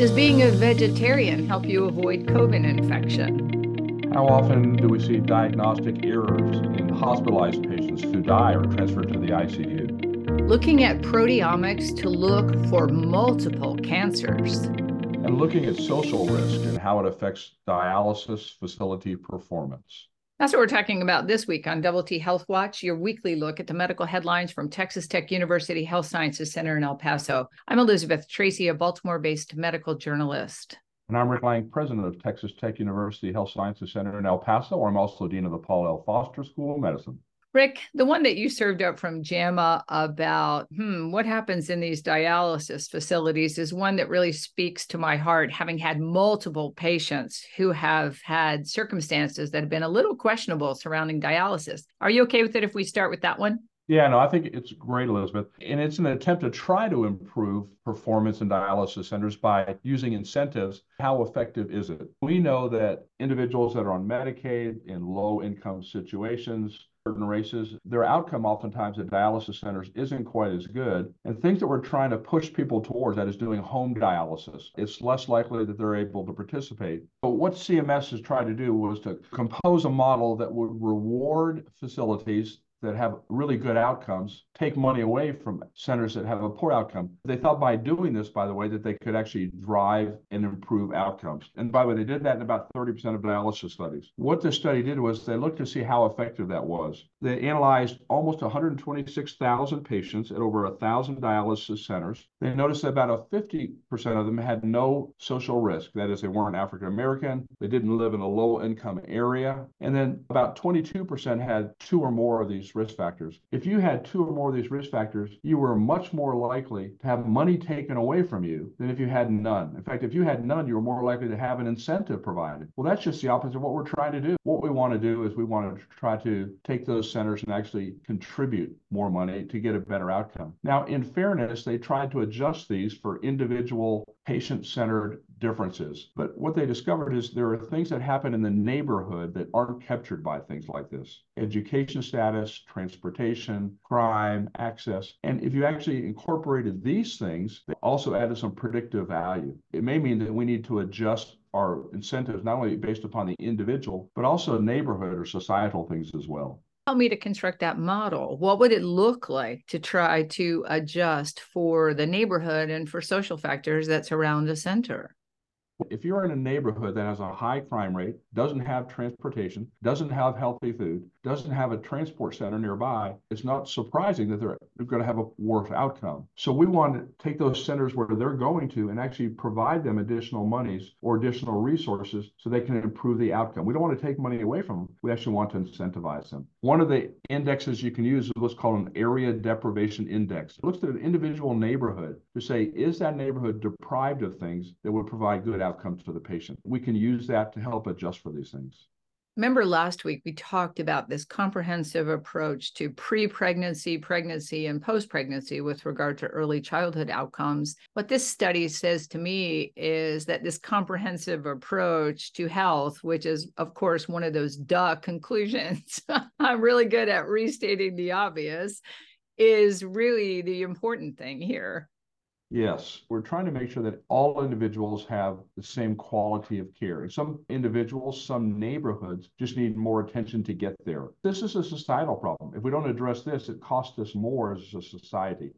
Does being a vegetarian help you avoid COVID infection? How often do we see diagnostic errors in hospitalized patients who die or transferred to the ICU? Looking at proteomics to look for multiple cancers. And looking at social risk and how it affects dialysis facility performance. That's what we're talking about this week on Double T Health Watch, your weekly look at the medical headlines from Texas Tech University Health Sciences Center in El Paso. I'm Elizabeth Tracy, a Baltimore based medical journalist. And I'm Rick Lange, president of Texas Tech University Health Sciences Center in El Paso. I'm also dean of the Paul L. Foster School of Medicine. Rick, the one that you served up from JAMA about hmm, what happens in these dialysis facilities is one that really speaks to my heart, having had multiple patients who have had circumstances that have been a little questionable surrounding dialysis. Are you okay with it if we start with that one? Yeah, no, I think it's great, Elizabeth. And it's an attempt to try to improve performance in dialysis centers by using incentives. How effective is it? We know that individuals that are on Medicaid in low income situations, certain races, their outcome oftentimes at dialysis centers isn't quite as good. And things that we're trying to push people towards, that is doing home dialysis, it's less likely that they're able to participate. But what CMS has tried to do was to compose a model that would reward facilities that have really good outcomes take money away from centers that have a poor outcome. They thought by doing this, by the way, that they could actually drive and improve outcomes. And by the way, they did that in about 30% of dialysis studies. What this study did was they looked to see how effective that was. They analyzed almost 126,000 patients at over 1,000 dialysis centers. They noticed that about a 50% of them had no social risk. That is, they weren't African American, they didn't live in a low income area, and then about 22% had two or more of these these risk factors. If you had two or more of these risk factors, you were much more likely to have money taken away from you than if you had none. In fact, if you had none, you were more likely to have an incentive provided. Well, that's just the opposite of what we're trying to do. What we want to do is we want to try to take those centers and actually contribute more money to get a better outcome. Now, in fairness, they tried to adjust these for individual patient centered differences. But what they discovered is there are things that happen in the neighborhood that aren't captured by things like this education status, transportation, crime, access. And if you actually incorporated these things, they also added some predictive value. It may mean that we need to adjust our incentives not only based upon the individual, but also neighborhood or societal things as well help me to construct that model. What would it look like to try to adjust for the neighborhood and for social factors that surround the center? If you're in a neighborhood that has a high crime rate, doesn't have transportation, doesn't have healthy food, doesn't have a transport center nearby, it's not surprising that they're, going to have a worse outcome. So we want to take those centers where they're going to and actually provide them additional monies or additional resources so they can improve the outcome. We don't want to take money away from them. We actually want to incentivize them. One of the indexes you can use is what's called an area deprivation index. It looks at an individual neighborhood to say, is that neighborhood deprived of things that would provide good outcomes? Outcomes for the patient. We can use that to help adjust for these things. Remember last week we talked about this comprehensive approach to pre pregnancy, pregnancy, and post pregnancy with regard to early childhood outcomes. What this study says to me is that this comprehensive approach to health, which is, of course, one of those duh conclusions, I'm really good at restating the obvious, is really the important thing here. Yes, we're trying to make sure that all individuals have the same quality of care. Some individuals, some neighborhoods just need more attention to get there. This is a societal problem. If we don't address this, it costs us more as a society.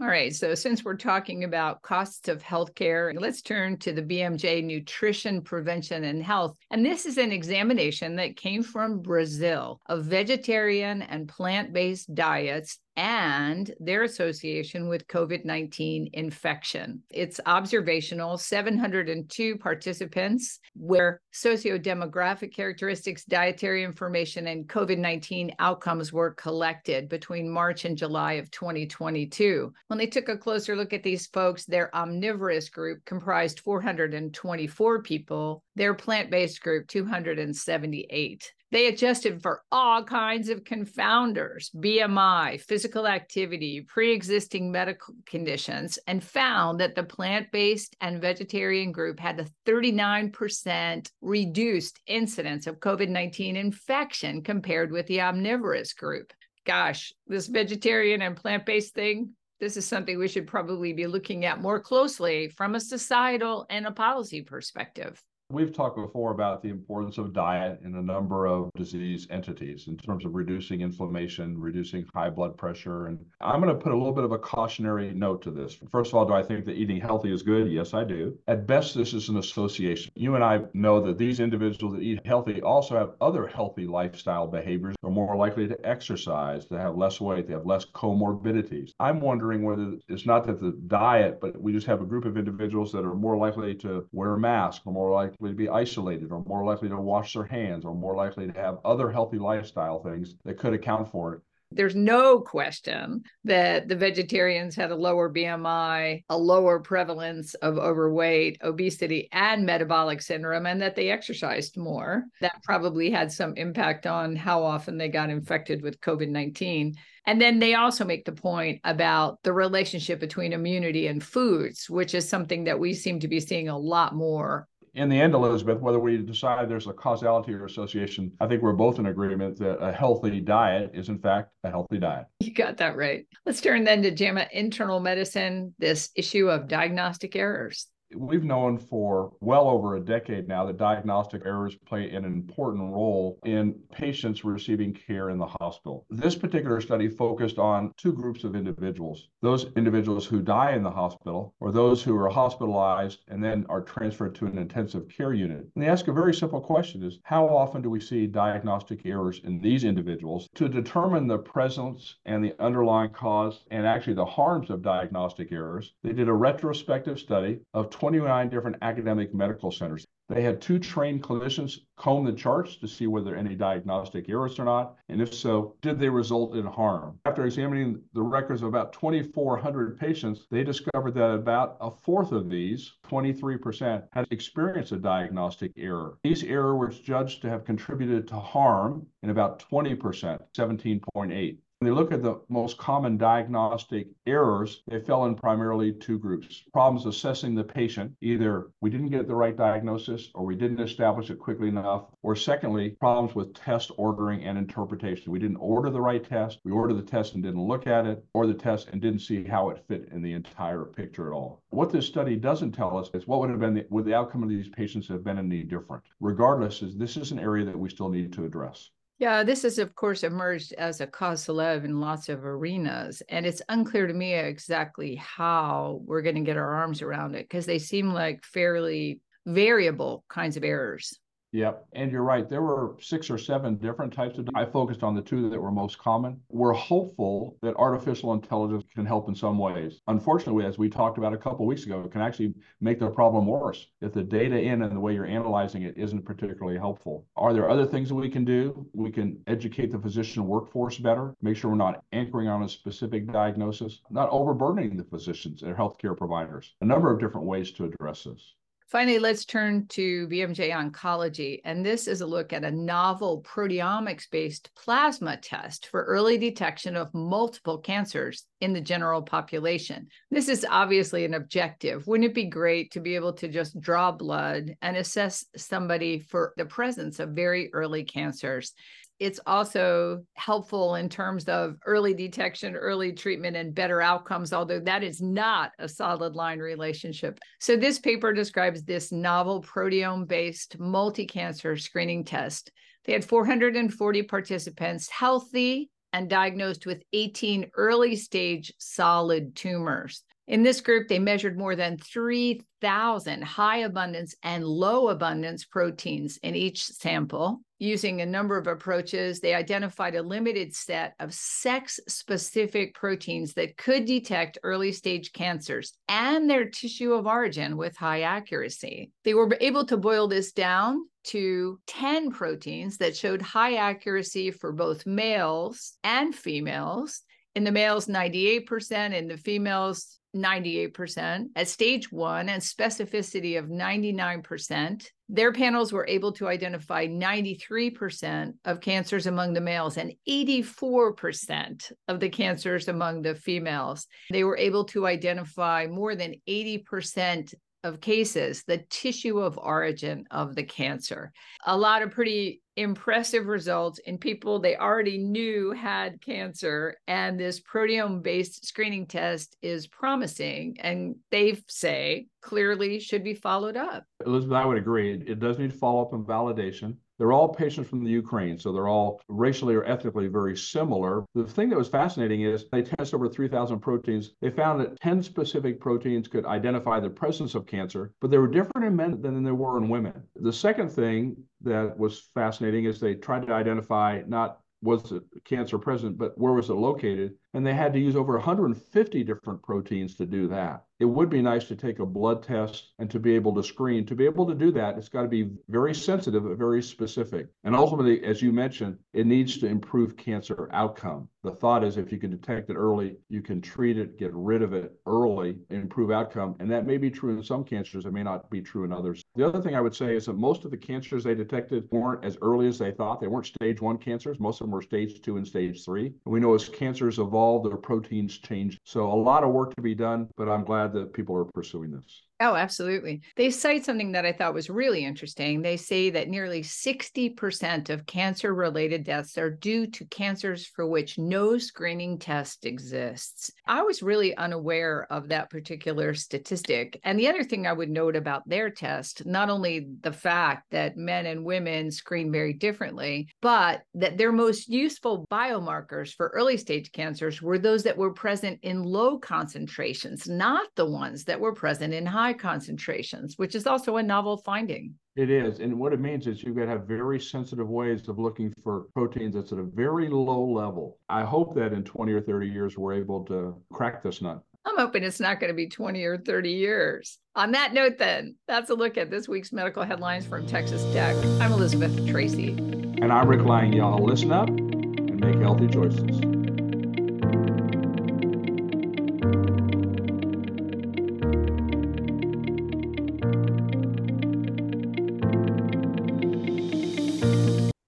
All right. So, since we're talking about costs of healthcare, let's turn to the BMJ Nutrition Prevention and Health. And this is an examination that came from Brazil of vegetarian and plant based diets and their association with COVID 19 infection. It's observational, 702 participants, where socio-demographic characteristics, dietary information, and COVID 19 outcomes were collected between March and July of 2022. When they took a closer look at these folks, their omnivorous group comprised 424 people, their plant based group, 278. They adjusted for all kinds of confounders, BMI, physical activity, pre existing medical conditions, and found that the plant based and vegetarian group had a 39% reduced incidence of COVID 19 infection compared with the omnivorous group. Gosh, this vegetarian and plant based thing, this is something we should probably be looking at more closely from a societal and a policy perspective. We've talked before about the importance of diet in a number of disease entities in terms of reducing inflammation, reducing high blood pressure. And I'm going to put a little bit of a cautionary note to this. First of all, do I think that eating healthy is good? Yes, I do. At best, this is an association. You and I know that these individuals that eat healthy also have other healthy lifestyle behaviors. They're more likely to exercise, to have less weight, they have less comorbidities. I'm wondering whether it's not that the diet, but we just have a group of individuals that are more likely to wear a mask or more likely likely to be isolated or more likely to wash their hands or more likely to have other healthy lifestyle things that could account for it. There's no question that the vegetarians had a lower BMI, a lower prevalence of overweight, obesity, and metabolic syndrome, and that they exercised more. That probably had some impact on how often they got infected with COVID 19. And then they also make the point about the relationship between immunity and foods, which is something that we seem to be seeing a lot more in the end, Elizabeth, whether we decide there's a causality or association, I think we're both in agreement that a healthy diet is, in fact, a healthy diet. You got that right. Let's turn then to JAMA Internal Medicine, this issue of diagnostic errors we've known for well over a decade now that diagnostic errors play an important role in patients receiving care in the hospital. This particular study focused on two groups of individuals those individuals who die in the hospital, or those who are hospitalized and then are transferred to an intensive care unit. And they ask a very simple question is how often do we see diagnostic errors in these individuals to determine the presence and the underlying cause and actually the harms of diagnostic errors? They did a retrospective study of 29 different academic medical centers. They had two trained clinicians comb the charts to see whether any diagnostic errors or not, and if so, did they result in harm? After examining the records of about 2,400 patients, they discovered that about a fourth of these, 23%, had experienced a diagnostic error. These errors were judged to have contributed to harm in about 20%, 17.8. When they look at the most common diagnostic errors, they fell in primarily two groups. Problems assessing the patient, either we didn't get the right diagnosis or we didn't establish it quickly enough, or secondly, problems with test ordering and interpretation. We didn't order the right test, we ordered the test and didn't look at it, or the test and didn't see how it fit in the entire picture at all. What this study doesn't tell us is what would have been the, would the outcome of these patients have been any different. Regardless, is this is an area that we still need to address. Yeah, this has, of course, emerged as a cause célèbre in lots of arenas. And it's unclear to me exactly how we're going to get our arms around it because they seem like fairly variable kinds of errors. Yep. And you're right. There were six or seven different types of. I focused on the two that were most common. We're hopeful that artificial intelligence can help in some ways. Unfortunately, as we talked about a couple weeks ago, it can actually make the problem worse if the data in and the way you're analyzing it isn't particularly helpful. Are there other things that we can do? We can educate the physician workforce better, make sure we're not anchoring on a specific diagnosis, not overburdening the physicians and healthcare providers. A number of different ways to address this. Finally, let's turn to BMJ Oncology. And this is a look at a novel proteomics based plasma test for early detection of multiple cancers in the general population. This is obviously an objective. Wouldn't it be great to be able to just draw blood and assess somebody for the presence of very early cancers? It's also helpful in terms of early detection, early treatment, and better outcomes, although that is not a solid line relationship. So, this paper describes this novel proteome based multi cancer screening test. They had 440 participants, healthy and diagnosed with 18 early stage solid tumors. In this group, they measured more than 3,000 high abundance and low abundance proteins in each sample. Using a number of approaches, they identified a limited set of sex specific proteins that could detect early stage cancers and their tissue of origin with high accuracy. They were able to boil this down to 10 proteins that showed high accuracy for both males and females. In the males, 98%, in the females, 98% at stage one and specificity of 99%. Their panels were able to identify 93% of cancers among the males and 84% of the cancers among the females. They were able to identify more than 80% of cases the tissue of origin of the cancer. A lot of pretty impressive results in people they already knew had cancer. And this proteome based screening test is promising. And they say clearly should be followed up. Elizabeth, I would agree. It does need follow up and validation. They're all patients from the Ukraine, so they're all racially or ethnically very similar. The thing that was fascinating is they tested over 3,000 proteins. They found that 10 specific proteins could identify the presence of cancer, but they were different in men than they were in women. The second thing that was fascinating is they tried to identify not was the cancer present, but where was it located? And they had to use over 150 different proteins to do that it would be nice to take a blood test and to be able to screen. To be able to do that, it's got to be very sensitive, very specific. And ultimately, as you mentioned, it needs to improve cancer outcome. The thought is if you can detect it early, you can treat it, get rid of it early, improve outcome. And that may be true in some cancers, it may not be true in others. The other thing I would say is that most of the cancers they detected weren't as early as they thought. They weren't stage one cancers. Most of them were stage two and stage three. And we know as cancers evolve, their proteins change. So a lot of work to be done, but I'm glad that people are pursuing this. Oh, absolutely. They cite something that I thought was really interesting. They say that nearly 60% of cancer related deaths are due to cancers for which no screening test exists. I was really unaware of that particular statistic. And the other thing I would note about their test, not only the fact that men and women screen very differently, but that their most useful biomarkers for early stage cancers were those that were present in low concentrations, not the ones that were present in high high concentrations, which is also a novel finding. It is. And what it means is you've got to have very sensitive ways of looking for proteins that's at a very low level. I hope that in 20 or 30 years, we're able to crack this nut. I'm hoping it's not going to be 20 or 30 years. On that note, then, that's a look at this week's medical headlines from Texas Tech. I'm Elizabeth Tracy. And I'm Rick Lange. Y'all listen up and make healthy choices.